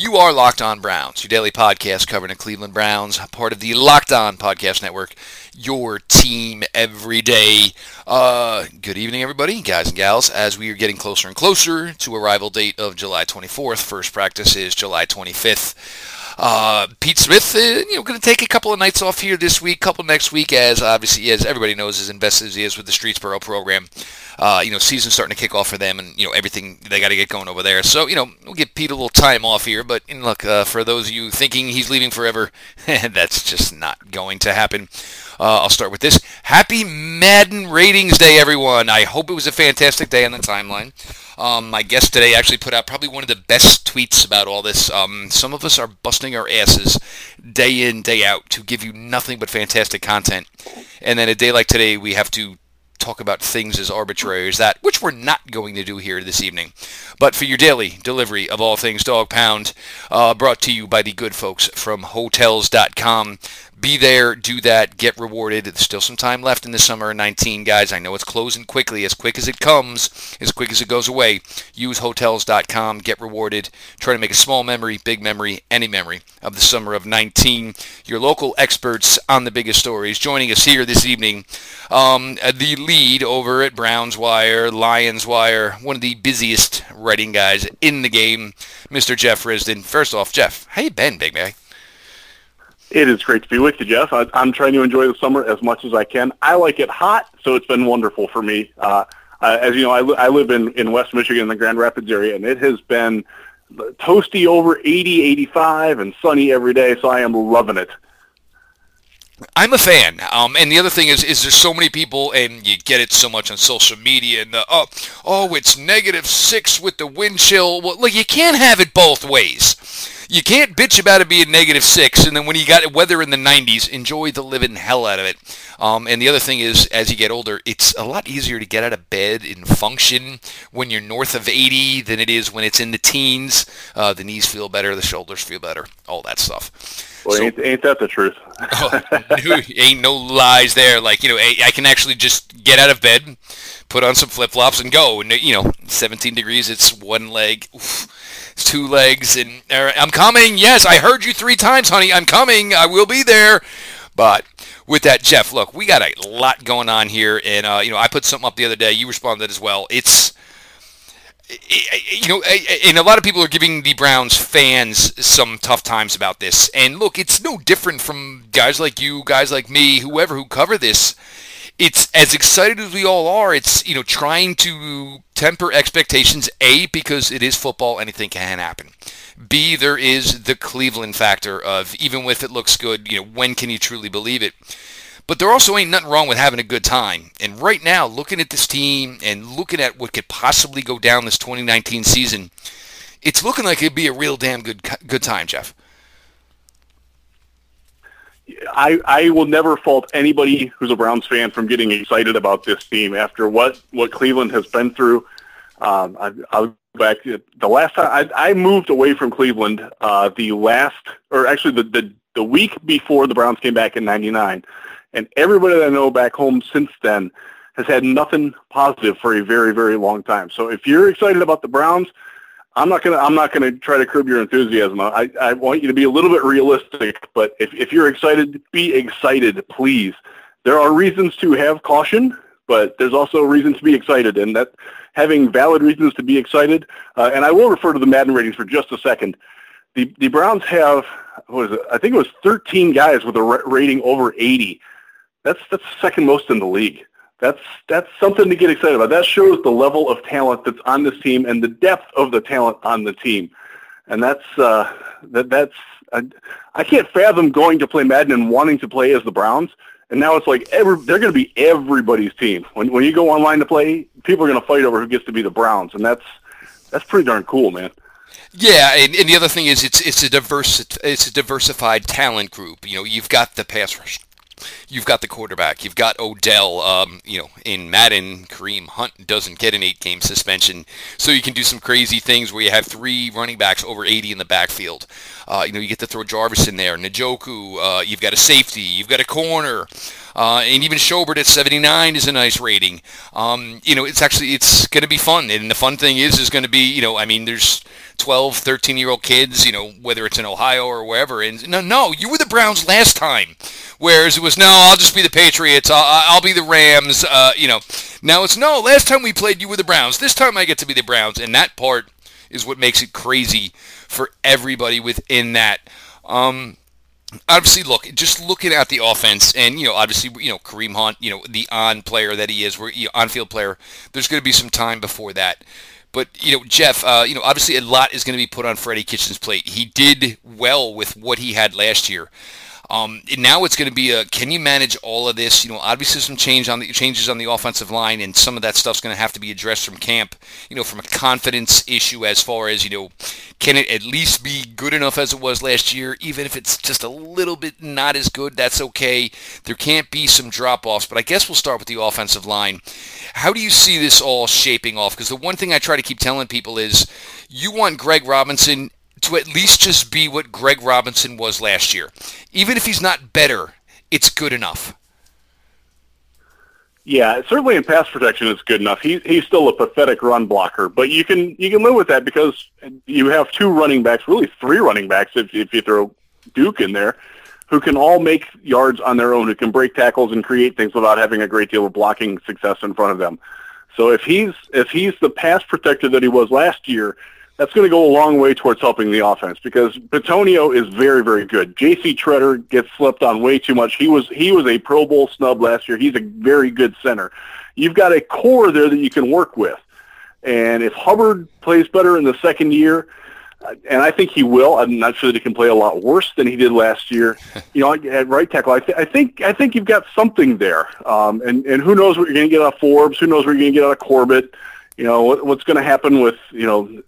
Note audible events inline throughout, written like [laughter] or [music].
You are Locked On Browns, your daily podcast covering the Cleveland Browns, part of the Locked On Podcast Network, your team every day. Uh, good evening, everybody, guys and gals. As we are getting closer and closer to arrival date of July 24th, first practice is July 25th. Uh, Pete Smith, uh, you know, going to take a couple of nights off here this week, couple next week, as obviously as everybody knows, as invested as he is with the Streetsboro program. Uh, you know, season's starting to kick off for them, and you know everything they got to get going over there. So you know, we'll give Pete a little time off here. But look, for those of you thinking he's leaving forever, [laughs] that's just not going to happen. Uh, I'll start with this. Happy Madden Ratings Day, everyone. I hope it was a fantastic day on the timeline. Um, my guest today actually put out probably one of the best tweets about all this. Um, some of us are busting our asses day in, day out to give you nothing but fantastic content. And then a day like today, we have to talk about things as arbitrary as that, which we're not going to do here this evening. But for your daily delivery of all things dog pound, uh, brought to you by the good folks from Hotels.com. Be there, do that, get rewarded. There's still some time left in the summer of 19, guys. I know it's closing quickly, as quick as it comes, as quick as it goes away. Use Hotels.com, get rewarded. Try to make a small memory, big memory, any memory of the summer of 19. Your local experts on the biggest stories joining us here this evening. Um, the lead over at Browns Wire, Lions Wire, one of the busiest writing guys in the game, Mr. Jeff Risdon. First off, Jeff, how you been, big man? It is great to be with you, Jeff. I, am trying to enjoy the summer as much as I can. I like it hot, so it's been wonderful for me. Uh, uh, as you know, I, li- I live in, in West Michigan, in the Grand Rapids area, and it has been toasty over 80, 85, and sunny every day, so I am loving it. I'm a fan. Um, and the other thing is, is there's so many people, and you get it so much on social media, and the, oh, oh, it's negative six with the wind chill. Well, look, you can't have it both ways you can't bitch about it being negative six, and then when you got weather in the 90s, enjoy the living hell out of it. Um, and the other thing is, as you get older, it's a lot easier to get out of bed and function when you're north of 80 than it is when it's in the teens. Uh, the knees feel better, the shoulders feel better, all that stuff. Well, so, ain't, ain't that the truth? [laughs] oh, ain't no lies there. Like, you know, I can actually just get out of bed, put on some flip-flops, and go. And, you know, 17 degrees, it's one leg. Oof two legs, and er, I'm coming. Yes, I heard you three times, honey. I'm coming. I will be there. But with that, Jeff, look, we got a lot going on here, and uh, you know, I put something up the other day. You responded as well. It's you know, and a lot of people are giving the Browns fans some tough times about this. And look, it's no different from guys like you, guys like me, whoever who cover this it's as excited as we all are. It's you know trying to temper expectations. A because it is football, anything can happen. B there is the Cleveland factor of even if it looks good, you know when can you truly believe it? But there also ain't nothing wrong with having a good time. And right now, looking at this team and looking at what could possibly go down this 2019 season, it's looking like it'd be a real damn good good time, Jeff. I, I will never fault anybody who's a Browns fan from getting excited about this team after what, what Cleveland has been through. Um, I, I'll back the last time I, I moved away from Cleveland, uh, the last, or actually the, the, the week before the Browns came back in 99. And everybody that I know back home since then has had nothing positive for a very, very long time. So if you're excited about the Browns, I'm not gonna I'm not gonna try to curb your enthusiasm. I, I want you to be a little bit realistic, but if, if you're excited, be excited, please. There are reasons to have caution, but there's also reasons to be excited, and that having valid reasons to be excited. Uh, and I will refer to the Madden ratings for just a second. The the Browns have what is it? I think it was 13 guys with a rating over 80. That's that's second most in the league that's that's something to get excited about. That shows the level of talent that's on this team and the depth of the talent on the team, and that's uh, that that's I, I can't fathom going to play Madden and wanting to play as the Browns, and now it's like every, they're going to be everybody's team. When when you go online to play, people are going to fight over who gets to be the Browns, and that's that's pretty darn cool, man. Yeah, and, and the other thing is it's it's a diverse it's a diversified talent group. You know, you've got the pass rush you've got the quarterback, you've got Odell. Um, you know, in Madden, Kareem Hunt doesn't get an eight-game suspension, so you can do some crazy things where you have three running backs over 80 in the backfield. Uh, you know, you get to throw Jarvis in there, Njoku. Uh, you've got a safety, you've got a corner. Uh, and even Schobert at 79 is a nice rating. Um, you know, it's actually it's going to be fun, and the fun thing is is going to be you know I mean there's 12, 13 year old kids, you know whether it's in Ohio or wherever, and no, no, you were the Browns last time, whereas it was no, I'll just be the Patriots, I'll, I'll be the Rams, uh, you know. Now it's no, last time we played you were the Browns, this time I get to be the Browns, and that part is what makes it crazy for everybody within that. Um, obviously, look, just looking at the offense, and you know, obviously, you know, Kareem Hunt, you know, the on player that he is, where you know, on-field player. There's going to be some time before that. But you know, Jeff, uh, you know, obviously a lot is going to be put on Freddie Kitchens' plate. He did well with what he had last year. Um, now it's going to be a can you manage all of this? You know, obviously some change on the changes on the offensive line, and some of that stuff's going to have to be addressed from camp. You know, from a confidence issue as far as you know, can it at least be good enough as it was last year? Even if it's just a little bit not as good, that's okay. There can't be some drop offs, but I guess we'll start with the offensive line. How do you see this all shaping off? Because the one thing I try to keep telling people is you want Greg Robinson to at least just be what Greg Robinson was last year. Even if he's not better, it's good enough. Yeah, certainly in pass protection, it's good enough. He, he's still a pathetic run blocker, but you can you can live with that because you have two running backs, really three running backs if if you throw Duke in there, who can all make yards on their own, who can break tackles and create things without having a great deal of blocking success in front of them. So if he's if he's the pass protector that he was last year, that's going to go a long way towards helping the offense because Bitonio is very, very good. J.C. Tretter gets slipped on way too much. He was he was a Pro Bowl snub last year. He's a very good center. You've got a core there that you can work with, and if Hubbard plays better in the second year, and I think he will. I'm not sure that he can play a lot worse than he did last year. [laughs] You know, at right tackle, I, th- I think I think you've got something there. Um, and and who knows what you're going to get out of Forbes? Who knows what you're going to get out of Corbett? You know, what, what's going to happen with you know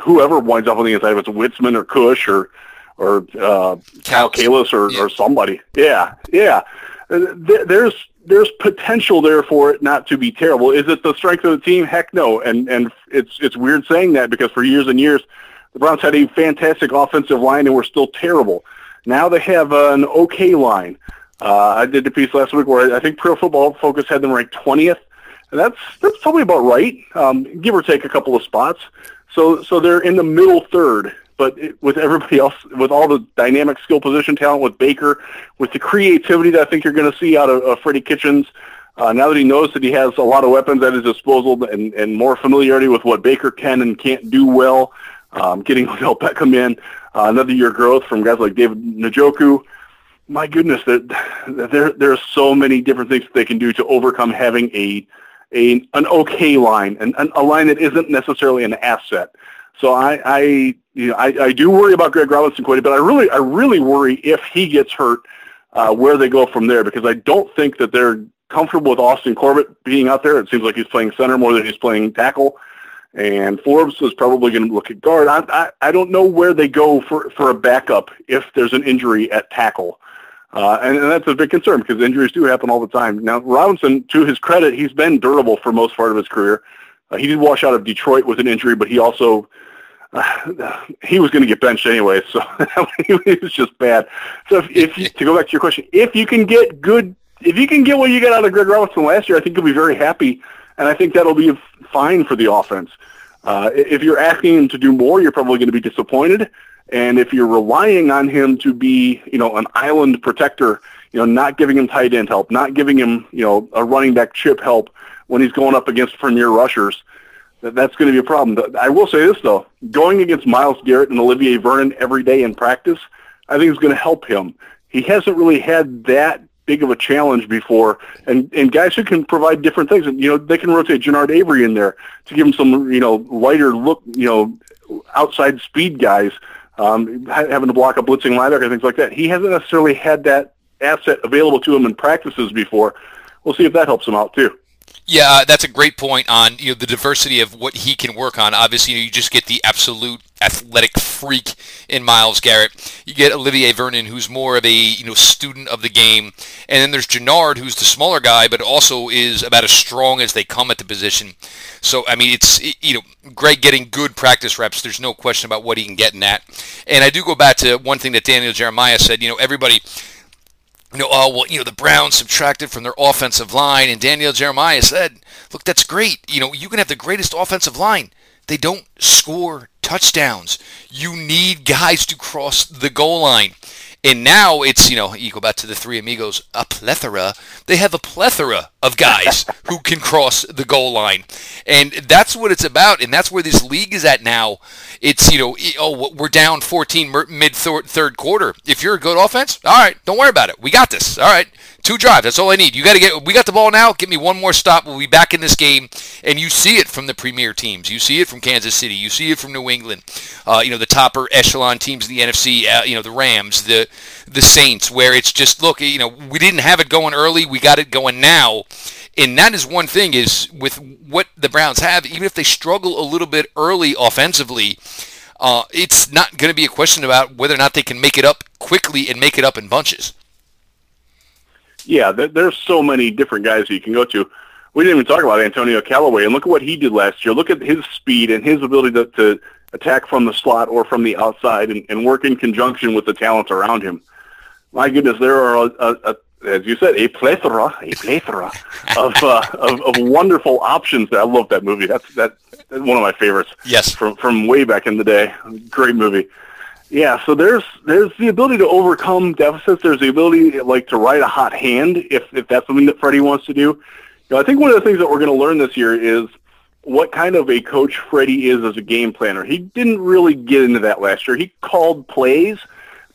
whoever winds up on the inside, if it's Witzmann or Kush or or uh, Kyle Kalis or, yeah. or somebody. Yeah, yeah. There's there's potential there for it not to be terrible. Is it the strength of the team? Heck no. And and it's it's weird saying that because for years and years the Browns had a fantastic offensive line and were still terrible. Now they have an okay line. Uh, I did the piece last week where I think Pro Football Focus had them ranked 20th, and that's that's probably about right, um, give or take a couple of spots. So so they're in the middle third, but it, with everybody else, with all the dynamic skill position talent, with Baker, with the creativity that I think you're going to see out of, of Freddie Kitchens, uh, now that he knows that he has a lot of weapons at his disposal and, and more familiarity with what Baker can and can't do well, um, getting [laughs] Odell Beckham in, uh, another year growth from guys like David Njoku. My goodness, there there are so many different things that they can do to overcome having a a an okay line and a line that isn't necessarily an asset. So I, I you know I, I do worry about Greg Robinson quite a bit. I really I really worry if he gets hurt uh, where they go from there because I don't think that they're comfortable with Austin Corbett being out there. It seems like he's playing center more than he's playing tackle. And Forbes is probably going to look at guard. I, I, I don't know where they go for, for a backup if there's an injury at tackle. Uh, and, and, that's a big concern because injuries do happen all the time. Now, Robinson, to his credit, he's been durable for most part of his career. Uh, he did wash out of Detroit with an injury, but he also uh, he was going to get benched anyway, so [laughs] he was just bad. So if, if you, to go back to your question, if you can get good, if you can get what you got out of Greg Robinson last year, I think you'll be very happy, and I think that'll be fine for the offense. Uh, if you're asking him to do more, you're probably going to be disappointed. And if you're relying on him to be, you know, an island protector, you know, not giving him tight end help, not giving him, you know, a running back chip help when he's going up against premier rushers, that, that's going to be a problem. I will say this though, going against Myles Garrett and Olivier Vernon every day in practice, I think is going to help him. He hasn't really had that big of a challenge before, and and guys who can provide different things, and you know they can rotate Genard Avery in there to give him some you know lighter look, you know outside speed guys um, having to block a blitzing linebacker, things like that. He hasn't necessarily had that asset available to him in practices before. We'll see if that helps him out too. Yeah, uh, that's a great point on you know the diversity of what he can work on. Obviously, you, know, you just get the absolute athletic freak in Myles Garrett. You get Olivier Vernon, who's more of a you know student of the game, and then there's Genard, who's the smaller guy, but also is about as strong as they come at the position. So I mean, it's you know Greg getting good practice reps. There's no question about what he can get in that. And I do go back to one thing that Daniel Jeremiah said. You know, everybody you know, oh, well, you know, the Browns subtracted from their offensive line. And Daniel Jeremiah said, look, that's great. You know, you can have the greatest offensive line. They don't score touchdowns. You need guys to cross the goal line. And now it's, you know, you go back to the three amigos, a plethora. They have a plethora of guys [laughs] who can cross the goal line. And that's what it's about. And that's where this league is at now. It's, you know, oh, we're down 14 mid third quarter. If you're a good offense, all right, don't worry about it. We got this. All right. Two drives. That's all I need. You got to get. We got the ball now. Give me one more stop. We'll be back in this game. And you see it from the premier teams. You see it from Kansas City. You see it from New England. Uh, you know the topper echelon teams in the NFC. Uh, you know the Rams, the the Saints, where it's just look. You know we didn't have it going early. We got it going now. And that is one thing is with what the Browns have. Even if they struggle a little bit early offensively. Uh, it's not going to be a question about whether or not they can make it up quickly and make it up in bunches. Yeah, there's so many different guys you can go to. We didn't even talk about Antonio Callaway, and look at what he did last year. Look at his speed and his ability to, to attack from the slot or from the outside and, and work in conjunction with the talent around him. My goodness, there are, a, a, a as you said, a plethora, a plethora of, uh, of, of wonderful options. I love that movie. That's that, that's one of my favorites. Yes, from from way back in the day. Great movie. Yeah, so there's there's the ability to overcome deficits. There's the ability like to ride a hot hand if if that's something that Freddie wants to do. You know, I think one of the things that we're going to learn this year is what kind of a coach Freddie is as a game planner. He didn't really get into that last year. He called plays,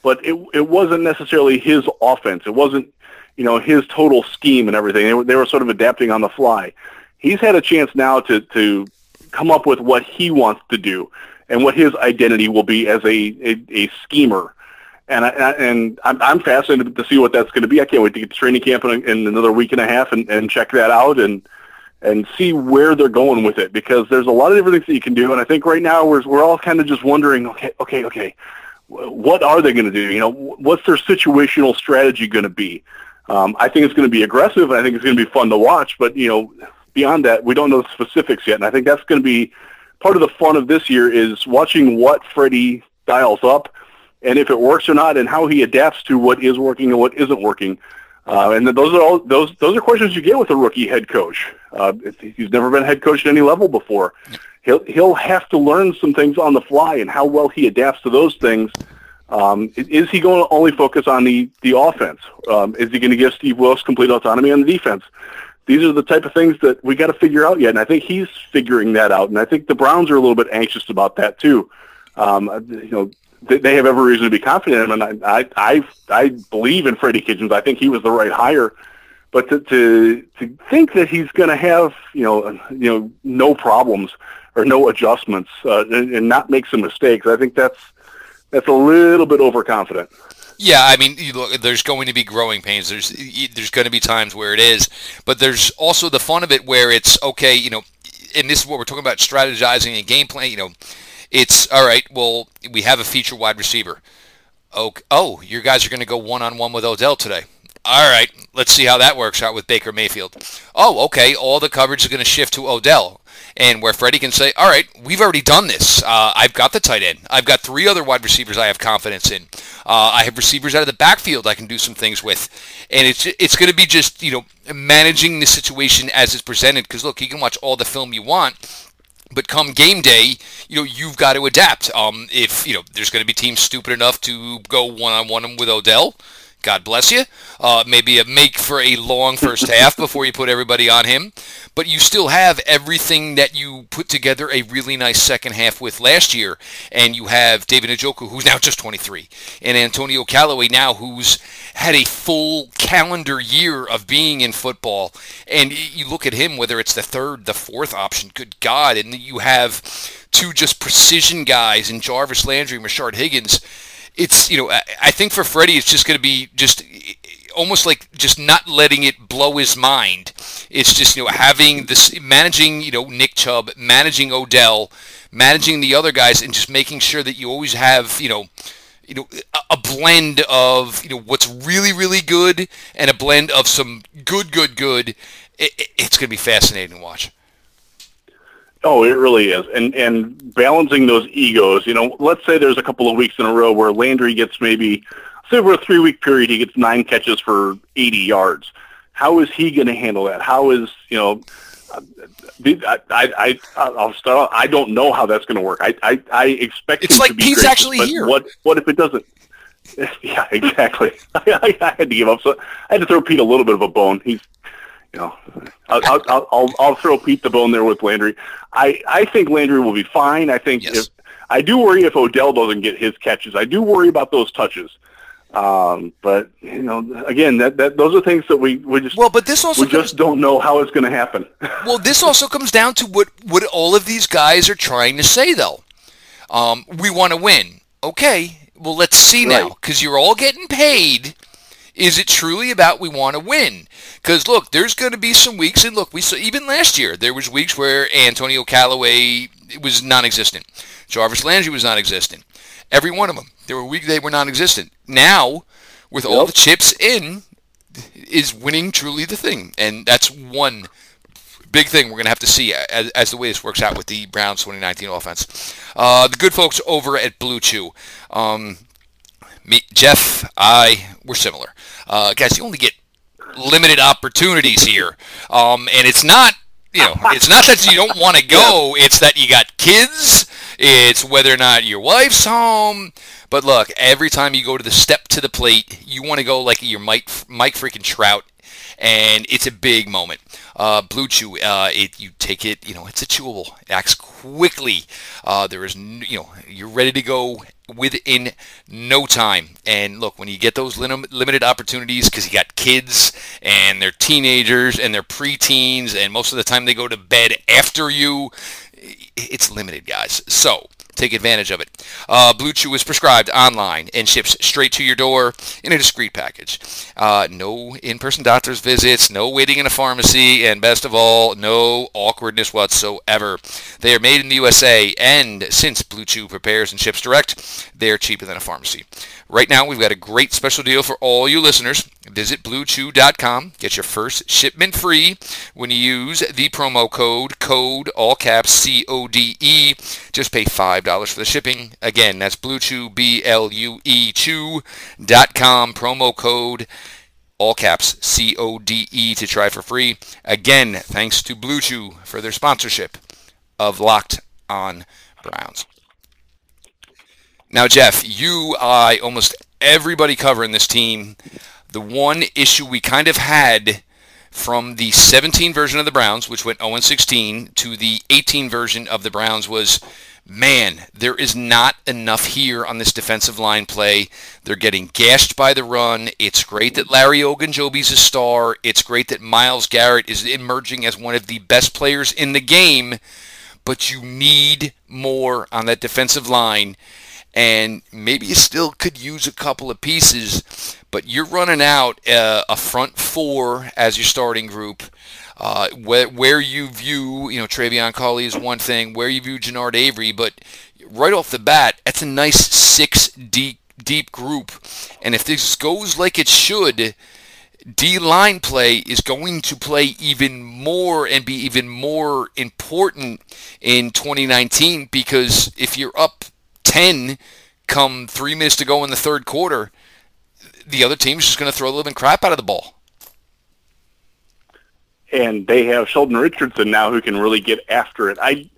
but it it wasn't necessarily his offense. It wasn't you know his total scheme and everything. They were they were sort of adapting on the fly. He's had a chance now to to come up with what he wants to do and what his identity will be as a a, a schemer. And I, and I'm, I'm fascinated to see what that's going to be. I can't wait to get to training camp in, in another week and a half and, and check that out and and see where they're going with it because there's a lot of different things that you can do. And I think right now we're we're all kind of just wondering, okay, okay, okay, what are they going to do? You know, what's their situational strategy going to be? Um, I think it's going to be aggressive, and I think it's going to be fun to watch. But you know, beyond that, we don't know the specifics yet. And I think that's going to be part of the fun of this year is watching what Freddie dials up and if it works or not and how he adapts to what is working and what isn't working. Uh, and those are all those those are questions you get with a rookie head coach. Uh, he's never been head coach at any level before. He'll he'll have to learn some things on the fly and how well he adapts to those things. Um, is he going to only focus on the the offense? Um, is he going to give Steve Wilks complete autonomy on the defense? These are the type of things that we got to figure out yet. And I think he's figuring that out. And I think the Browns are a little bit anxious about that too. Um, you know, they, they have every reason to be confident. In him. And I, I, I, I believe in Freddie Kitchens. I think he was the right hire. But to to, to think that he's going to have you know you know no problems or no adjustments uh, and, and not make some mistakes, I think that's that's a little bit overconfident. Yeah, I mean, look, there's going to be growing pains. There's there's going to be times where it is, but there's also the fun of it where it's okay. You know, and this is what we're talking about: strategizing and game plan. You know, it's all right. Well, we have a feature wide receiver. Oh, oh, your guys are going to go one on one with Odell today. All right, let's see how that works out with Baker Mayfield. Oh, okay, all the coverage is going to shift to Odell and where Freddie can say, all right, we've already done this. Uh, I've got the tight end. I've got three other wide receivers I have confidence in. Uh, I have receivers out of the backfield I can do some things with. And it's it's going to be just, you know, managing the situation as it's presented. Because, look, you can watch all the film you want. But come game day, you know you've got to adapt. Um, if you know there's going to be teams stupid enough to go one on one with Odell, God bless you. Uh, maybe a make for a long first [laughs] half before you put everybody on him. But you still have everything that you put together a really nice second half with last year. And you have David Njoku, who's now just 23, and Antonio Callaway now, who's had a full calendar year of being in football. And you look at him, whether it's the third, the fourth option, good God. And you have two just precision guys in Jarvis Landry and Rashard Higgins it's you know I think for Freddie it's just going to be just almost like just not letting it blow his mind. It's just you know having this managing you know Nick Chubb, managing Odell, managing the other guys, and just making sure that you always have you know you know a blend of you know what's really really good and a blend of some good good good. It, it's going to be fascinating to watch. Oh, it really is, and and balancing those egos. You know, let's say there's a couple of weeks in a row where Landry gets maybe, say over a three week period, he gets nine catches for 80 yards. How is he going to handle that? How is you know? I, I, I, will start. I don't know how that's going to work. I, I, I expect it's like to be he's gracious, actually here. What, what if it doesn't? [laughs] Yeah, exactly. [laughs] I, I, had to give up. So I had to throw Pete a little bit of a bone. He's you know, I'll, I'll, I'll, I'll throw Pete the bone there with Landry. I, I think Landry will be fine. I think yes. if I do worry if Odell doesn't get his catches. I do worry about those touches. Um, but you know, again, that, that those are things that we, we just well, but this also we comes, just don't know how it's going to happen. [laughs] well, this also comes down to what what all of these guys are trying to say, though. Um, we want to win. Okay, well, let's see right. now because you're all getting paid is it truly about we want to win? Because look, there's going to be some weeks, and look, we saw even last year there was weeks where Antonio Callaway was non-existent, Jarvis Landry was non-existent. Every one of them, there were weeks they were non-existent. Now, with yep. all the chips in, is winning truly the thing, and that's one big thing we're going to have to see as, as, the way this works out with the Browns 2019 offense. Uh, the good folks over at Blue Chew. Um, me, Jeff, I, we're similar. Uh, guys, you only get limited opportunities here, um, and it's not you know, it's not that you don't want to go. It's that you got kids. It's whether or not your wife's home. But look, every time you go to the step to the plate, you want to go like you're Mike, Mike freaking Trout, and it's a big moment. Uh, Blue Chew, uh, it you take it, you know, it's a chewable. It acts quickly. Uh, there is, you know, you're ready to go within no time. And look, when you get those lim- limited opportunities, because you got kids and they're teenagers and they're preteens, and most of the time they go to bed after you, it's limited, guys. So Take advantage of it. Uh, Blue Chew is prescribed online and ships straight to your door in a discreet package. Uh, no in-person doctor's visits, no waiting in a pharmacy, and best of all, no awkwardness whatsoever. They are made in the USA, and since Blue Chew prepares and ships direct, they're cheaper than a pharmacy. Right now, we've got a great special deal for all you listeners. Visit bluechew.com. Get your first shipment free when you use the promo code CODE, all caps, C-O-D-E. Just pay $5 for the shipping. Again, that's bluechew, B-L-U-E, chew.com, promo code all caps C O D E to try for free. Again, thanks to Blue Chew for their sponsorship of Locked On Browns. Now, Jeff, you, I, almost everybody covering this team, the one issue we kind of had from the 17 version of the Browns, which went 0-16, to the 18 version of the Browns was, man, there is not enough here on this defensive line play. They're getting gashed by the run. It's great that Larry Ogunjobi's a star. It's great that Myles Garrett is emerging as one of the best players in the game, but you need more on that defensive line and maybe you still could use a couple of pieces, but you're running out uh, a front four as your starting group. Uh, where, where you view, you know, Trevon Coley is one thing, where you view Genard Avery, but right off the bat, that's a nice six deep deep group. And if this goes like it should, D line play is going to play even more and be even more important in 2019 because if you're up 10 come three minutes to go in the third quarter, the other team's just going to throw the living crap out of the ball. And they have Sheldon Richardson now who can really get after it. I,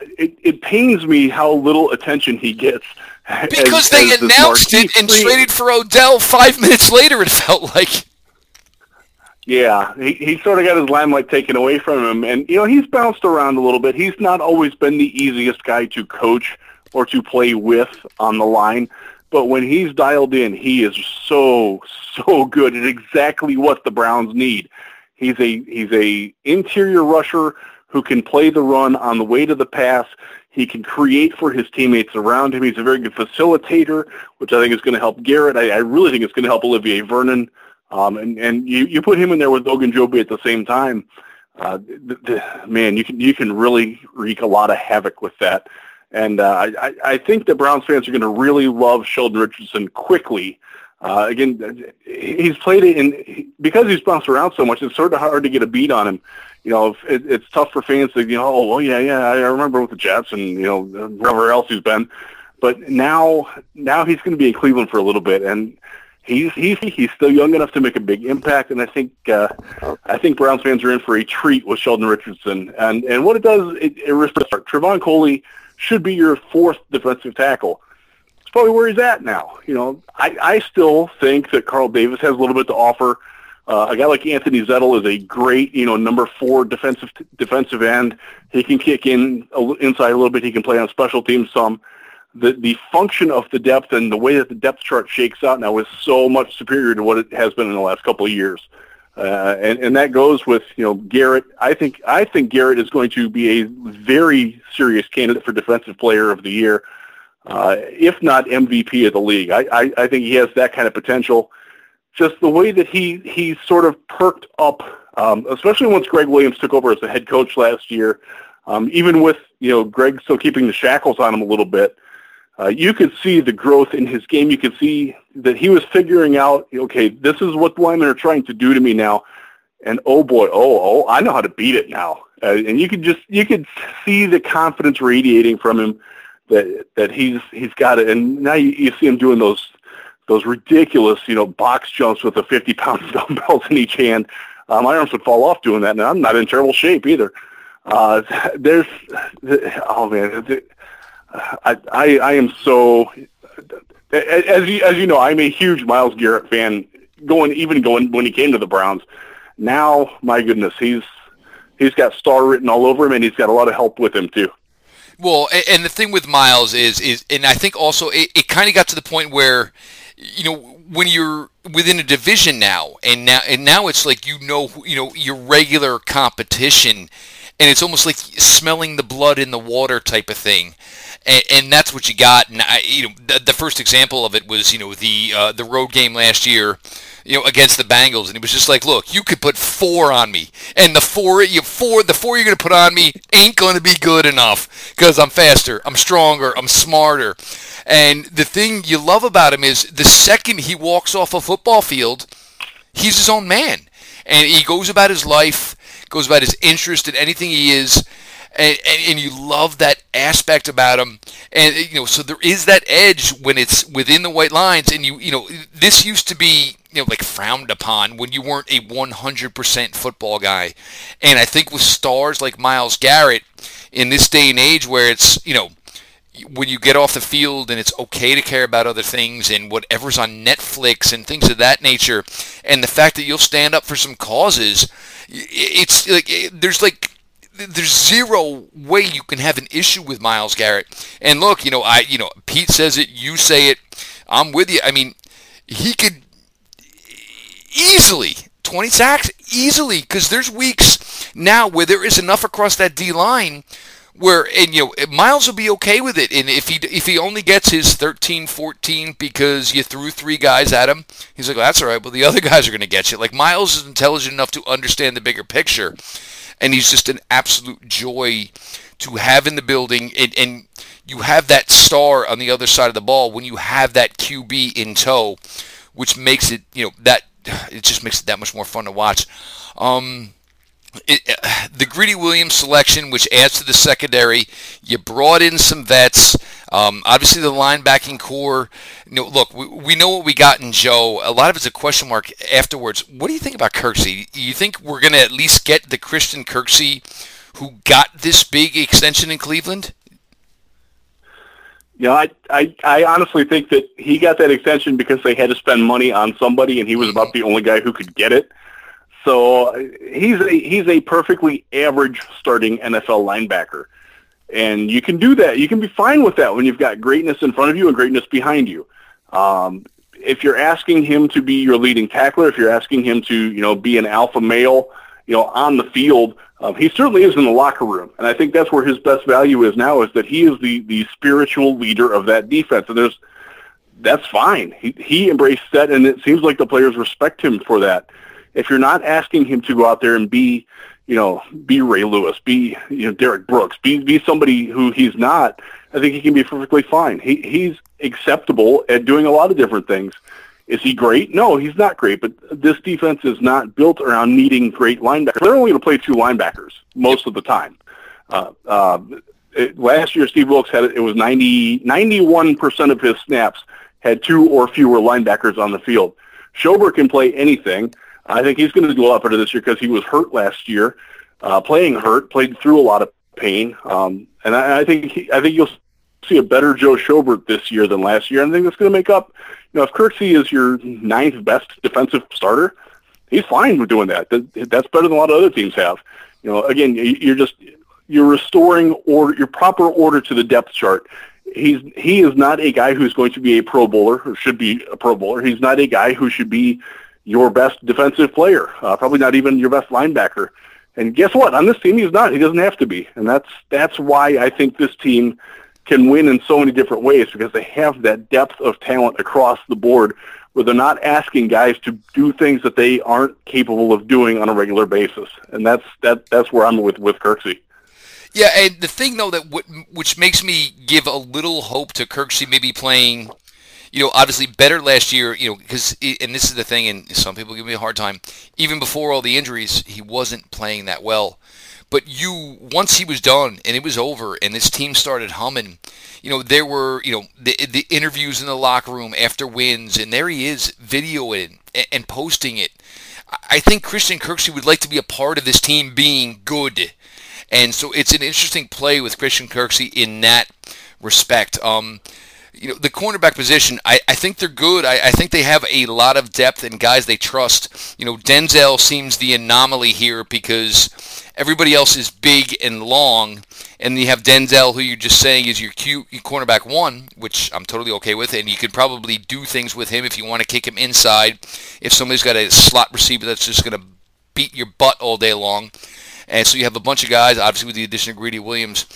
it, it pains me how little attention he gets. Because as, they as announced it and traded for Odell five [laughs] minutes later, it felt like. Yeah, he, he sort of got his limelight taken away from him. And, you know, he's bounced around a little bit. He's not always been the easiest guy to coach or to play with on the line. But when he's dialed in, he is so so good at exactly what the Browns need. He's a he's a interior rusher who can play the run on the way to the pass. He can create for his teammates around him. He's a very good facilitator, which I think is going to help Garrett. I, I really think it's going to help Olivier Vernon Um, and and you, you put him in there with Ogunjobi at the same time, uh, the, the, man, you can you can really wreak a lot of havoc with that. And uh, I, I think the Browns fans are going to really love Sheldon Richardson quickly. Uh, again, he's played it in because he's bounced around so much. It's sort of hard to get a beat on him. You know, it, it's tough for fans to you know, oh, yeah, yeah, I remember with the Jets and you know wherever else he's been. But now, now he's going to be in Cleveland for a little bit, and he's he's he's still young enough to make a big impact, and I think uh, I think Browns fans are in for a treat with Sheldon Richardson. And and what it does, it, it start. Trevon Coley should be your fourth defensive tackle. It's probably where he's at now. You know, I I still think that Carl Davis has a little bit to offer. Uh, a guy like Anthony Zettel is a great, you know, number four defensive defensive end. He can kick in inside a little bit. He can play on special teams some the the function of the depth and the way that the depth chart shakes out now is so much superior to what it has been in the last couple of years. Uh, and, and that goes with you know Garrett. I think I think Garrett is going to be a very serious candidate for Defensive Player of the Year, uh, if not MVP of the league. I, I, I think he has that kind of potential. Just the way that he he sort of perked up, um, especially once Gregg Williams took over as the head coach last year. Um, even with you know Greg still keeping the shackles on him a little bit, uh, you could see the growth in his game. You could see that he was figuring out, okay, this is what the linemen are trying to do to me now. And oh boy, oh, oh, I know how to beat it now. Uh, and you could just, you could see the confidence radiating from him that, that he's, he's got it. And now you, you see him doing those, those ridiculous, you know, box jumps with the 50 pound [laughs] dumbbells in each hand. Uh, my arms would fall off doing that. And I'm not in terrible shape either. Uh, [laughs] there's, oh man, I, I, I am so as you, as you know, I'm a huge Myles Garrett fan. Going even going when he came to the Browns. Now, my goodness, he's he's got star written all over him, and he's got a lot of help with him too. Well, and the thing with Myles is is, and I think also it, it kind of got to the point where, you know, when you're within a division now, and now and now it's like you know, you know, your regular competition, and it's almost like smelling the blood in the water type of thing and, and that's what you got. And I, you know, the, the, first example of it was you know the uh, the road game last year, you know, against the Bengals, and it was just like, look, you could put four on me, and the four you four the four you're gonna put on me ain't gonna be good enough because I'm faster, I'm stronger, I'm smarter. And the thing you love about him is the second he walks off a football field, he's his own man, and he goes about his life, goes about his interest in anything he is and, and, and, you love that aspect about him. And you know, so there is that edge when it's within the white lines. And you, you know, this used to be you know like frowned upon when you weren't a 100% football guy. And I think with stars like Myles Garrett in this day and age, where it's you know when you get off the field and it's okay to care about other things and whatever's on Netflix and things of that nature, and the fact that you'll stand up for some causes, it's like there's like there's zero way you can have an issue with Myles Garrett. And look, you know, I, you know, Pete says it, you say it, I'm with you. I mean, he could easily 20 sacks easily because there's weeks now where there is enough across that D line where and you know Myles will be okay with it and if he if he only gets his 13 14 because you threw three guys at him he's like well, that's all right but the other [laughs] guys are going to get you like Myles is intelligent enough to understand the bigger picture and he's just an absolute joy to have in the building. And, and you have that star on the other side of the ball when you have that QB in tow, which makes it you know that it just makes it that much more fun to watch. Um, it, uh, the Greedy Williams selection, which adds to the secondary, you brought in some vets. Um, obviously, the linebacking core. You know, look, we, we know what we got in Joe. A lot of it's a question mark afterwards. What do you think about Kirksey? You think we're going to at least get the Christian Kirksey who got this big extension in Cleveland? You know, I, I, I honestly think that he got that extension because they had to spend money on somebody, and he was about the only guy who could get it. So he's a, he's a perfectly average starting NFL linebacker. And you can do that. You can be fine with that when you've got greatness in front of you and greatness behind you. Um, if you're asking him to be your leading tackler, if you're asking him to, you know, be an alpha male, you know, on the field, um, he certainly is in the locker room. And I think that's where his best value is now is that he is the, the spiritual leader of that defense. And there's, that's fine. He he embraced that, and it seems like the players respect him for that. If you're not asking him to go out there and be, you know, be Ray Lewis, be you know Derrick Brooks, be be somebody who he's not, I think he can be perfectly fine. He he's acceptable at doing a lot of different things. Is he great? No, he's not great. But this defense is not built around needing great linebackers. They're only going to play two linebackers most of the time. Uh, uh, it, last year, Steve Wilks had it was 90, 91% of his snaps had two or fewer linebackers on the field. Schobert can play anything. I think he's going to do a lot better this year because he was hurt last year, uh, playing hurt, played through a lot of pain, um, and I, I think he, I think you'll see a better Joe Schobert this year than last year. And I think that's going to make up. You know, if Kirksey is your ninth best defensive starter, he's fine with doing that. That's better than a lot of other teams have. You know, again, you're just you're restoring or your proper order to the depth chart. He's he is not a guy who's going to be a Pro Bowler or should be a Pro Bowler. He's not a guy who should be your best defensive player. Uh, probably not even your best linebacker. And guess what? On this team, he's not. He doesn't have to be. And that's that's why I think this team can win in so many different ways because they have that depth of talent across the board where they're not asking guys to do things that they aren't capable of doing on a regular basis. And that's that that's where I'm with with Kirksey. Yeah, and the thing though that w- which makes me give a little hope to Kirksey maybe playing, you know, obviously better last year, you know, because and this is the thing, and some people give me a hard time. Even before all the injuries, he wasn't playing that well. But you, once he was done and it was over, and this team started humming, you know, there were, you know, the the interviews in the locker room after wins, and there he is videoing and, and posting it. I think Christian Kirksey would like to be a part of this team being good, and so it's an interesting play with Christian Kirksey in that respect. Um, you know, the cornerback position, I, I think they're good. I, I think they have a lot of depth and guys they trust. You know, Denzel seems the anomaly here because everybody else is big and long, and you have Denzel, who you're just saying is your cute cornerback one, which I'm totally okay with, and you could probably do things with him if you want to kick him inside. If somebody's got a slot receiver that's just going to beat your butt all day long. And so you have a bunch of guys, obviously with the addition of Greedy Williams.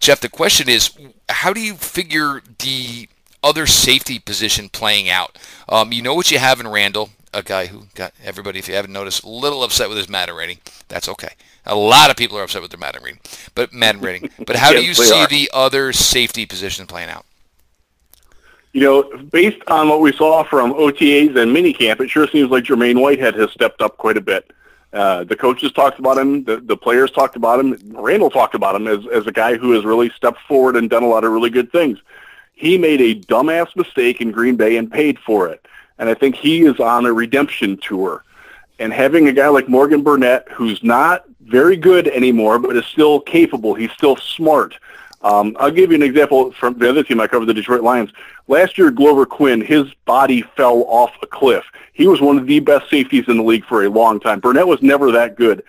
Jeff, the question is, how do you figure the other safety position playing out? Um, you know what you have in Randall, a guy who got everybody, if you haven't noticed, a little upset with his Madden rating. That's okay. A lot of people are upset with their Madden rating, but Madden rating. But how [laughs] yes, do you see are. the other safety position playing out? You know, based on what we saw from OTAs and minicamp, it sure seems like Jermaine Whitehead has stepped up quite a bit. Uh, the coaches talked about him. The, the players talked about him. Randall talked about him as, as a guy who has really stepped forward and done a lot of really good things. He made a dumbass mistake in Green Bay and paid for it. And I think he is on a redemption tour. And having a guy like Morgan Burnett, who's not very good anymore, but is still capable, he's still smart. Um, I'll give you an example from the other team I covered, the Detroit Lions. Last year, Glover Quin, his body fell off a cliff. He was one of the best safeties in the league for a long time. Burnett was never that good,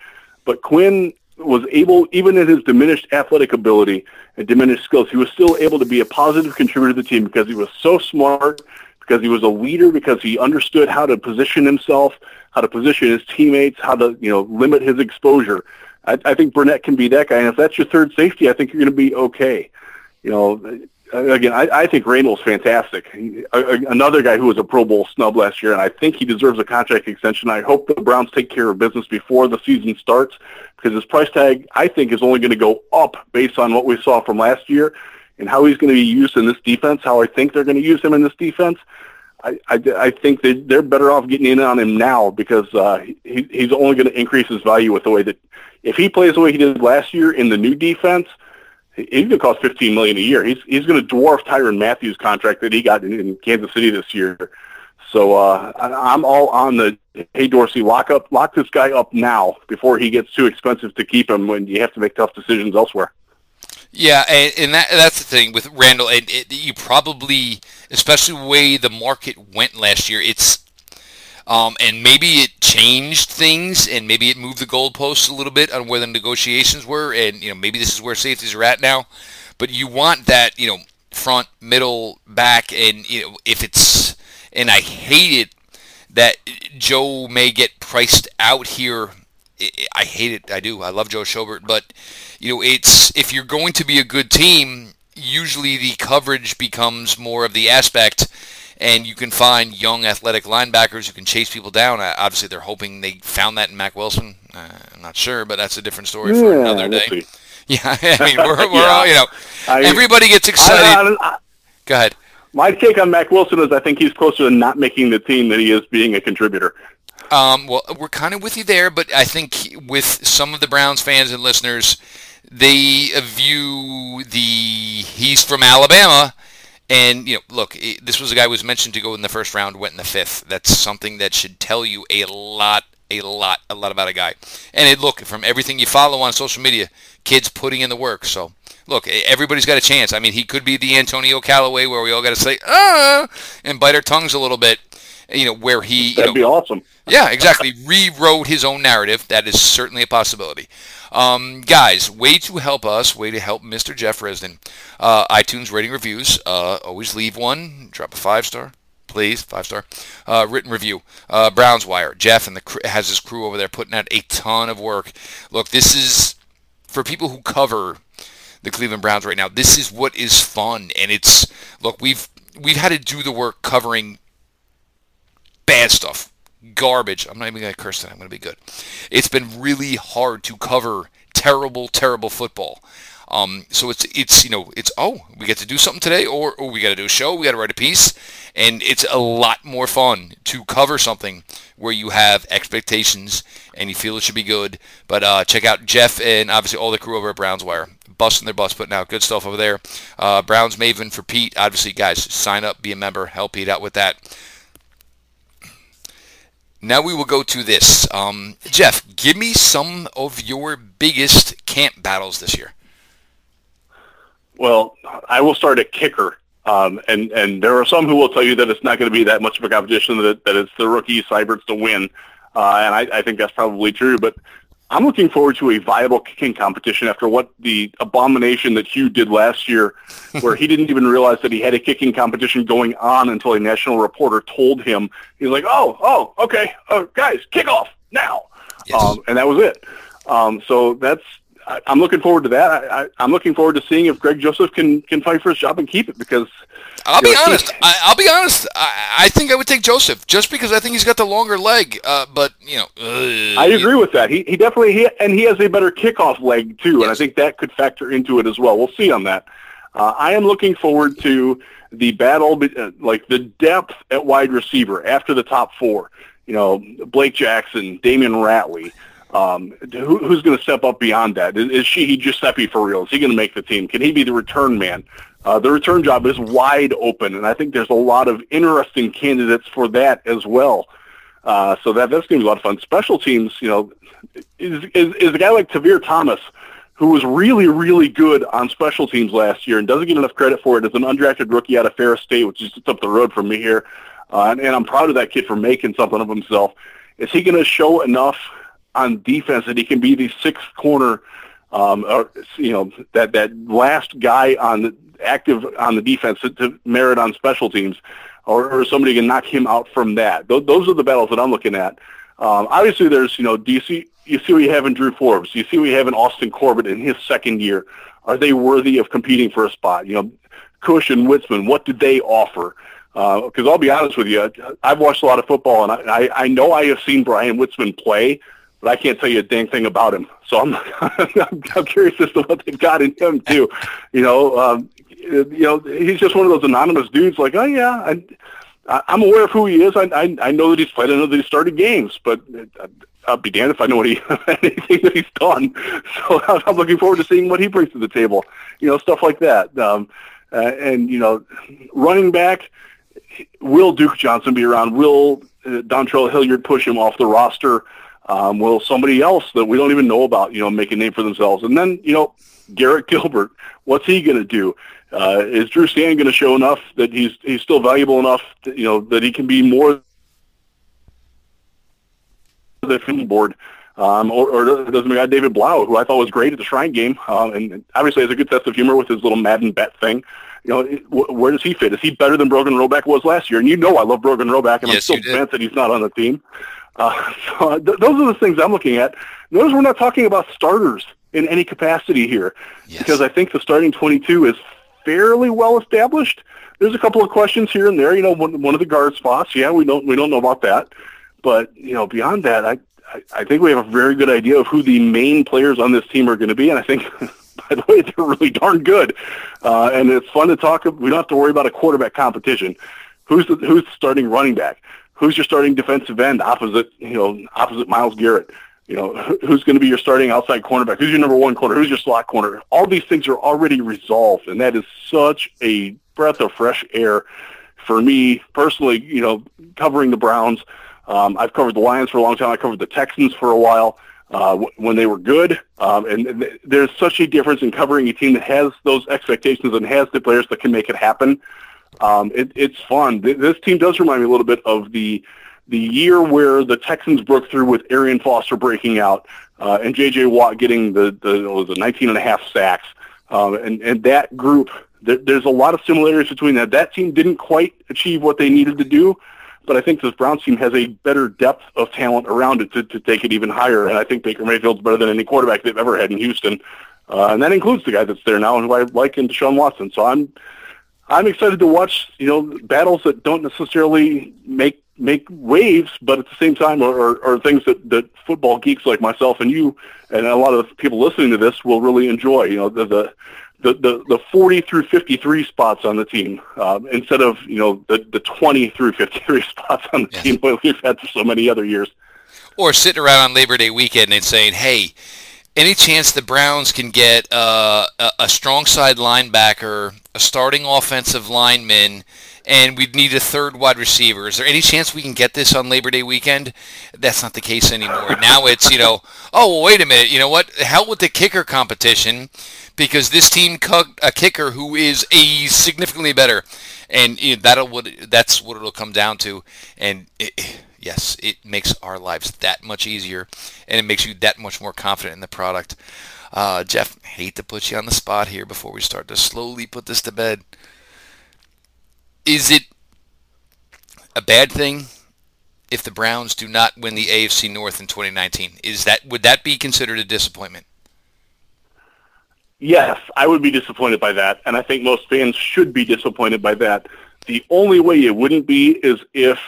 but Quin was able, even in his diminished athletic ability and diminished skills, he was still able to be a positive contributor to the team because he was so smart, because he was a leader, because he understood how to position himself, how to position his teammates, how to you know limit his exposure. I, I think Burnett can be that guy, and if that's your third safety, I think you're going to be okay. You know, uh, again, I, I think Randall's fantastic. Another guy who was a Pro Bowl snub last year, and I think he deserves a contract extension. I hope the Browns take care of business before the season starts because his price tag, I think, is only going to go up based on what we saw from last year and how he's going to be used in this defense, how I think they're going to use him in this defense. I, I, I think that they're better off getting in on him now because uh, he, he's only going to increase his value with the way that if he plays the way he did last year in the new defense – he's going to cost fifteen million a year. He's he's going to dwarf Tyrann Mathieu's contract that he got in, in Kansas City this year. So uh, I, I'm all on the hey Dorsey, lock up, lock this guy up now before he gets too expensive to keep him when you have to make tough decisions elsewhere. Yeah, and, and that, that's the thing with Randall. And it, you probably, especially the way the market went last year, it's um, and maybe it changed things, and maybe it moved the goalposts a little bit on where the negotiations were, and you know maybe this is where safeties are at now. But you want that, you know, front, middle, back, and you know if it's and I hate it that Joe may get priced out here. I hate it. I do. I love Joe Schobert, but you know it's if you're going to be a good team, usually the coverage becomes more of the aspect and you can find young athletic linebackers who can chase people down. Obviously, they're hoping they found that in Mack Wilson. Uh, I'm not sure, but that's a different story for Yeah, another we'll day. [laughs] Yeah, I mean, we're, [laughs] we're Yeah. all, you know, I- everybody gets excited. I- I- Go ahead. my take on Mack Wilson is I think he's closer to not making the team than he is being a contributor. Um, well, we're kind of with you there, but I think with some of the Browns fans and listeners, they view the he's from Alabama, and you know, look, i this was a guy who was mentioned to go in the first round, went in the fifth. That's something that should tell you a lot, a lot, a lot about a guy. And it, look, from everything you follow on social media, kids putting in the work. So. Look, everybody's got a chance. I mean, he could be the Antonio Callaway where we all got to say, ah, and bite our tongues a little bit, you know, where he, you That'd know, be awesome. yeah, exactly. Rewrote his own narrative. That is certainly a possibility. Um, guys, way to help us, way to help Mr. Jeff Risdon. Uh, iTunes rating reviews. Uh, always leave one. Drop a five star, please. Five star. Uh, written review. Uh, Browns Wire. Jeff and the cr- has his crew over there putting out a ton of work. Look, this is for people who cover the Cleveland Browns right now. This is what is fun, and it's look we've we've had to do the work covering bad stuff, garbage. I'm not even going to curse that. I'm going to be good. It's been really hard to cover terrible, terrible football. Um, so it's it's you know it's oh we get to do something today or, or we got to do a show we got to write a piece and it's a lot more fun to cover something where you have expectations and you feel it should be good but uh, check out Jeff and obviously all the crew over at Browns Wire busting their butts putting out good stuff over there uh, Browns Maven for Pete obviously guys sign up be a member help Pete out with that now we will go to this. Um, Jeff, give me some of your biggest camp battles this year. Well, I will start at kicker. Um, and, and there are some who will tell you that it's not going to be that much of a competition, that, that it's the rookie Seibert's to win. Uh, and I, I think that's probably true. But I'm looking forward to a viable kicking competition after what the abomination that Hugh did last year, where he didn't even realize that he had a kicking competition going on until a national reporter told him. He's like, oh, oh, okay, oh, guys, kick off now. Yes. Um, and that was it. Um, so that's I, I'm looking forward to that. I, I, I'm looking forward to seeing if Greg Joseph can can fight for his job and keep it because I'll be he- honest. I, I'll be honest. I, I think I would take Joseph just because I think he's got the longer leg. Uh, but you know, uh, I agree with that. He he definitely he and he has a better kickoff leg too, and I think that could factor into it as well. We'll see on that. Uh, I am looking forward to the battle, uh, like the depth at wide receiver after the top four. You know, Blake Jackson, Damion Ratley. Um, who, who's going to step up beyond that? Is, is Sheehy-Guiseppi for real? Is he going to make the team? Can he be the return man? Uh, the return job is wide open, and I think there's a lot of interesting candidates for that as well. Uh, so that that's going to be a lot of fun. Special teams, you know, is, is, is a guy like Tavierre Thomas, who was really, really good on special teams last year and doesn't get enough credit for it as an undrafted rookie out of Ferris State, which is just up the road from me here. Uh, and, and I'm proud of that kid for making something of himself. Is he going to show enough on defense that he can be the sixth corner, um, or, you know, that, that last guy on the active on the defense to, to merit on special teams? or, or somebody can knock him out from that. Those, those are the battles that I'm looking at. Um, obviously, there's you know, do you see you see what you have in Drew Forbes? You see what you have in Austin Corbett in his second year. Are they worthy of competing for a spot? You know, Kush and Witzmann, what did they offer? Because I'll be honest with you, I've watched a lot of football, and I, I, I know I have seen Bryan Witzmann play, but I can't tell you a dang thing about him. So [laughs] I'm I'm, curious as to what they've got in him too. You know, um, you know, he's just one of those anonymous dudes. Like, oh yeah, I, I- I'm aware of who he is. I, I I know that he's played. I know that he started games, but uh, I'll be damned if I know what he [laughs] anything that he's done. [laughs] So I'm looking forward to seeing what he brings to the table. You know, stuff like that. Um, uh, and you know, running back. Will Duke Johnson be around? Will uh, Dontrell Hilliard push him off the roster? Um, will somebody else that we don't even know about, you know, make a name for themselves? And then, you know, Garrett Gilbert, what's he going to do? Uh, is Drew Stan going to show enough that he's he's still valuable enough, to, you know, that he can be more the film board? Um, or, or does my guy David Blough, who I thought was great at the Shrine game, um, and obviously has a good sense of humor with his little Madden bet thing. You know, wh- where does he fit? Is he better than Brogan Roback was last year? And you know I love Brogan Roback, and I'm Yes, still you bent that he's not on the team. Uh, [laughs] so th- those are the things I'm looking at. Notice we're not talking about starters in any capacity here, Yes. because I think the starting 22 is fairly well established. There's a couple of questions here and there. You know, one, one of the guard spots. Yeah, we don't we don't know about that. But you know, beyond that, I, I I think we have a very good idea of who the main players on this team are going to be, and I think. [laughs] By the way, they're really darn good, uh, and it's fun to talk. We don't have to worry about a quarterback competition. Who's the, who's starting running back? Who's your starting defensive end opposite you know opposite Myles Garrett? You know who's going to be your starting outside cornerback? Who's your number one corner? Who's your slot corner? All these things are already resolved, and that is such a breath of fresh air for me personally. You know, covering the Browns um, I've covered the Lions for a long time. I covered the Texans for a while uh, w- when they were good. Um, and, and there's such a difference in covering a team that has those expectations and has the players that can make it happen. Um, it, it's fun. This team does remind me a little bit of the the year where the Texans broke through with Arian Foster breaking out uh, and J.J. Watt getting the the, the 19 and a half sacks. Um, and, and that group, there's a lot of similarities between that. That team didn't quite achieve what they needed to do, but I think this Browns team has a better depth of talent around it to, to take it even higher. And I think Baker Mayfield's better than any quarterback they've ever had in Houston. Uh, and that includes the guy that's there now and who I like in Deshaun Watson. So I'm I'm excited to watch, you know, battles that don't necessarily make make waves, but at the same time are, are, are things that, that football geeks like myself and you and a lot of people listening to this will really enjoy. You know, the, the the, the, the 40 through 53 spots on the team um, instead of, you know, the, the 20 through 53 [laughs] spots on the yes. team [laughs] we've had for so many other years. Or sitting around on Labor Day weekend and saying, hey, any chance the Browns can get uh, a, a strong side linebacker, a starting offensive lineman, and we'd need a third wide receiver. Is there any chance we can get this on Labor Day weekend? That's not the case anymore. [laughs] now it's, you know, oh, well, wait a minute. You know what? Hell with the kicker competition because this team cut a kicker who is a significantly better, and you know, that'll what that's what it'll come down to. And it, yes, it makes our lives that much easier, and it makes you that much more confident in the product. Uh, Jeff, hate to put you on the spot here before we start to slowly put this to bed. Is it a bad thing if the Browns do not win the AFC North in 2019? Is that would that be considered a disappointment? Yes, I would be disappointed by that, and I think most fans should be disappointed by that. The only way it wouldn't be is if,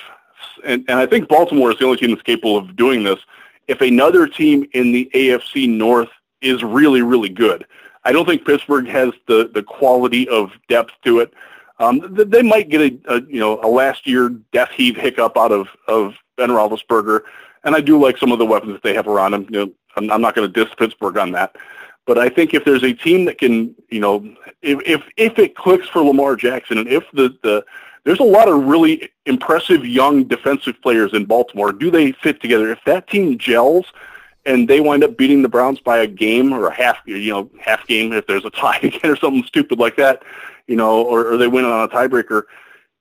and, and I think Baltimore is the only team that's capable of doing this, if another team in the AFC North is really, really good. I don't think Pittsburgh has the, the quality of depth to it. Um, they might get a, a you know a last year death heave hiccup out of of Ben Roethlisberger, and I do like some of the weapons that they have around him. You know, I'm, I'm not going to diss Pittsburgh on that. But I think if there's a team that can, you know, if if, if it clicks for Lamar Jackson, and if the, the there's a lot of really impressive young defensive players in Baltimore. Do they fit together? If that team gels and they wind up beating the Browns by a game or a half, you know, half game if there's a tie [laughs] again or something stupid like that, you know, or, or they win on a tiebreaker.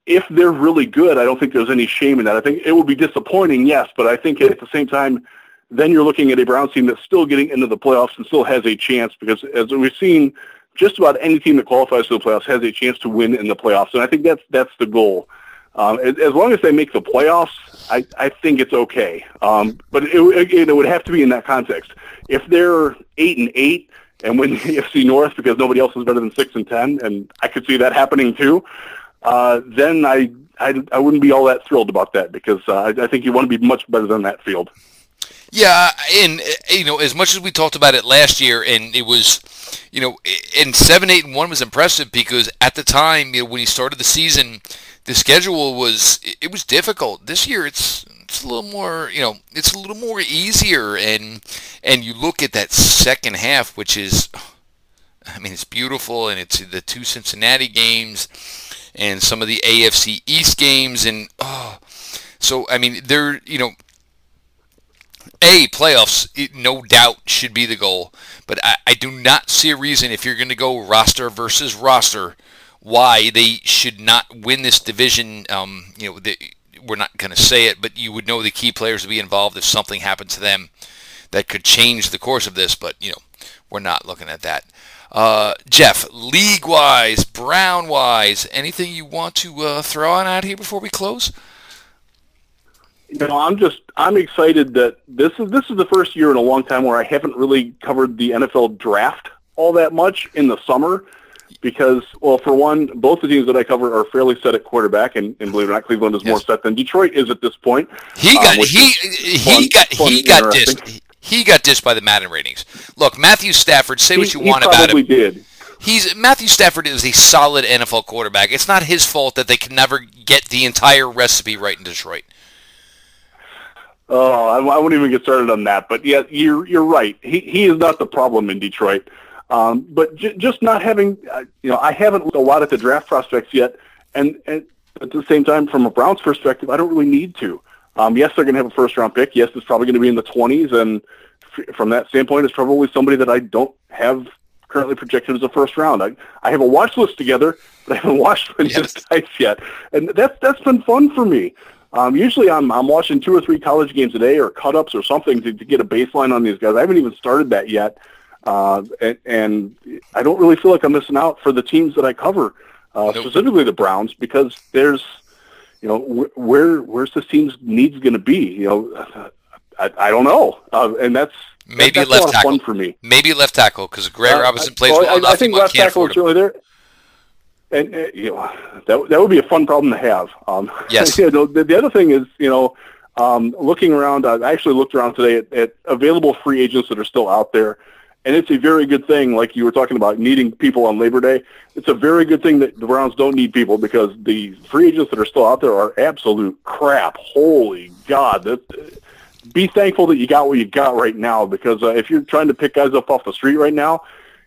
If they're really good, I don't think there's any shame in that. I think it will be disappointing, yes, but I think at the same time, then you're looking at a Browns team that's still getting into the playoffs and still has a chance because as we've seen, just about any team that qualifies for the playoffs has a chance to win in the playoffs, and I think that's that's the goal. Um, as, as long as they make the playoffs, I, I think it's okay. Um, but it, it, it would have to be in that context. If they're eight and eight and win the [laughs] AFC North because nobody else is better than six and ten, and I could see that happening too, uh, then I, I I wouldn't be all that thrilled about that because uh, I, I think you want to be much better than that field. Yeah, and uh, you know, as much as we talked about it last year, and it was, you know, in seven, eight, and one was impressive because at the time, you know, when he started the season, the schedule was it was difficult. This year, it's it's a little more, you know, it's a little more easier, and and you look at that second half, which is, I mean, it's beautiful, and it's the two Cincinnati games, and some of the AFC East games, and oh, so I mean, they're you know a playoffs, no doubt, should be the goal. But I, I do not see a reason if you're going to go roster versus roster why they should not win this division. Um, you know, the, we're not going to say it, but you would know the key players to be involved if something happened to them that could change the course of this. But you know, we're not looking at that. Uh, Jeff, league-wise, Brown-wise, anything you want to uh, throw on out here before we close? Know, I'm just I'm excited that this is this is the first year in a long time where I haven't really covered the NFL draft all that much in the summer. because, well, for one, both the teams that I cover are fairly set at quarterback, and, and believe it or not, Cleveland is more set than Detroit is at this point. He um, got which he is he got he got dissed. He got dissed by the Madden ratings. Look, Matthew Stafford. Say what you he want about probably him. did. He's Matthew Stafford is a solid NFL quarterback. It's not his fault that they can never get the entire recipe right in Detroit. Oh, I, I won't even get started on that. But yeah, you're you're right. He he is not the problem in Detroit. Um, but j- just not having, uh, you know, I haven't looked a lot at the draft prospects yet, and, and at the same time, from a Browns perspective, I don't really need to. Um, yes, they're going to have a first round pick. Yes, it's probably going to be in the 20s, and f- from that standpoint, it's probably somebody that I don't have currently projected as a first round. I, I have a watch list together, but I haven't [laughs] watched any of the guys yet, and that's that's been fun for me. Um, usually, I'm I'm watching two or three college games a day or cut ups or something to, to get a baseline on these guys. I haven't even started that yet, uh, and, and I don't really feel like I'm missing out for the teams that I cover, uh, Nope. specifically the Browns, because there's, you know, wh- where where's this team's needs going to be? You know, I, I don't know, uh, and that's Maybe that's left a lot of tackle. fun for me. Maybe left tackle because Greg Uh, Robinson plays well, I, enough. I think left tackle is really there. And uh, you know that that would be a fun problem to have. Um, [laughs] Yes. you know, the, the other thing is you know um, looking around. I actually looked around today at, at available free agents that are still out there, and it's a very good thing. Like you were talking about needing people on Labor Day, it's a very good thing that the Browns don't need people because the free agents that are still out there are absolute crap. Holy God! That, be thankful that you got what you got right now because uh, if you're trying to pick guys up off the street right now,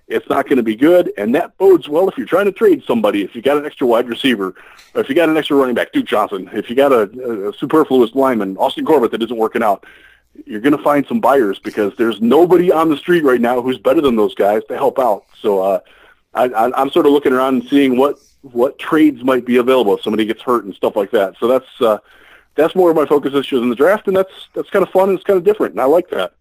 it's not going to be good, and that bodes well if you're trying to trade somebody. If you got an extra wide receiver, if you got an extra running back, Duke Johnson, if you got a, a superfluous lineman, Austin Corbett, that isn't working out, you're going to find some buyers because there's nobody on the street right now who's better than those guys to help out. So uh, I, I, I'm sort of looking around and seeing what what trades might be available if somebody gets hurt and stuff like that. So that's uh, that's more of my focus this year in the draft, and that's that's kind of fun and it's kind of different, and I like that.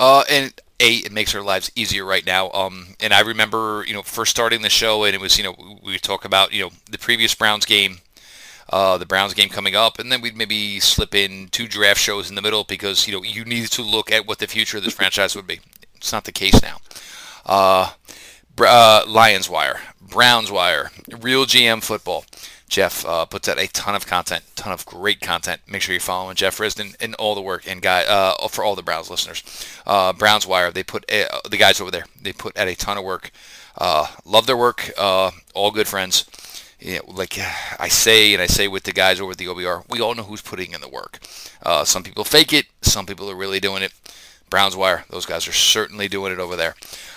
Uh, and a it makes our lives easier right now. Um, and I remember you know first starting the show, and it was you know we talk about you know the previous Browns game, uh, the Browns game coming up, and then we'd maybe slip in two draft shows in the middle because you know you needed to look at what the future of this franchise would be. It's not the case now. Uh, uh, Lions Wire, Browns Wire, Real GM Football. Jeff uh, puts out a ton of content, ton of great content. Make sure you're following Jeff Risdon and all the work and guy uh, for all the Browns listeners. Uh, Browns Wire, they put uh, the guys over there. They put out a ton of work. Uh, love their work. Uh, all good friends. Like I say, and I say with the guys over at the OBR, we all know who's putting in the work. Some people fake it. Some people are really doing it. Browns Wire, those guys are certainly doing it over there.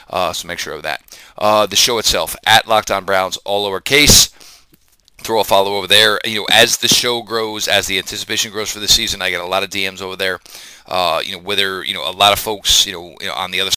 Uh, so make sure of that. Uh, the show itself at Locked On Browns, all lowercase throw a follow over there. You know, as the show grows, as the anticipation grows for the season, I get a lot of DMs over there. Uh, you know, whether you know a lot of folks, you know, you know on the other